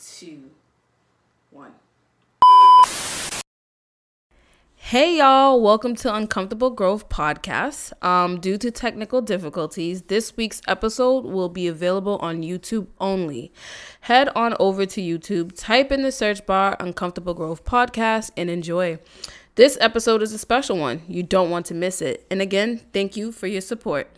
two, one. Hey y'all, welcome to Uncomfortable Growth Podcast. Um, due to technical difficulties, this week's episode will be available on YouTube only. Head on over to YouTube, type in the search bar Uncomfortable Growth Podcast, and enjoy. This episode is a special one. You don't want to miss it. And again, thank you for your support.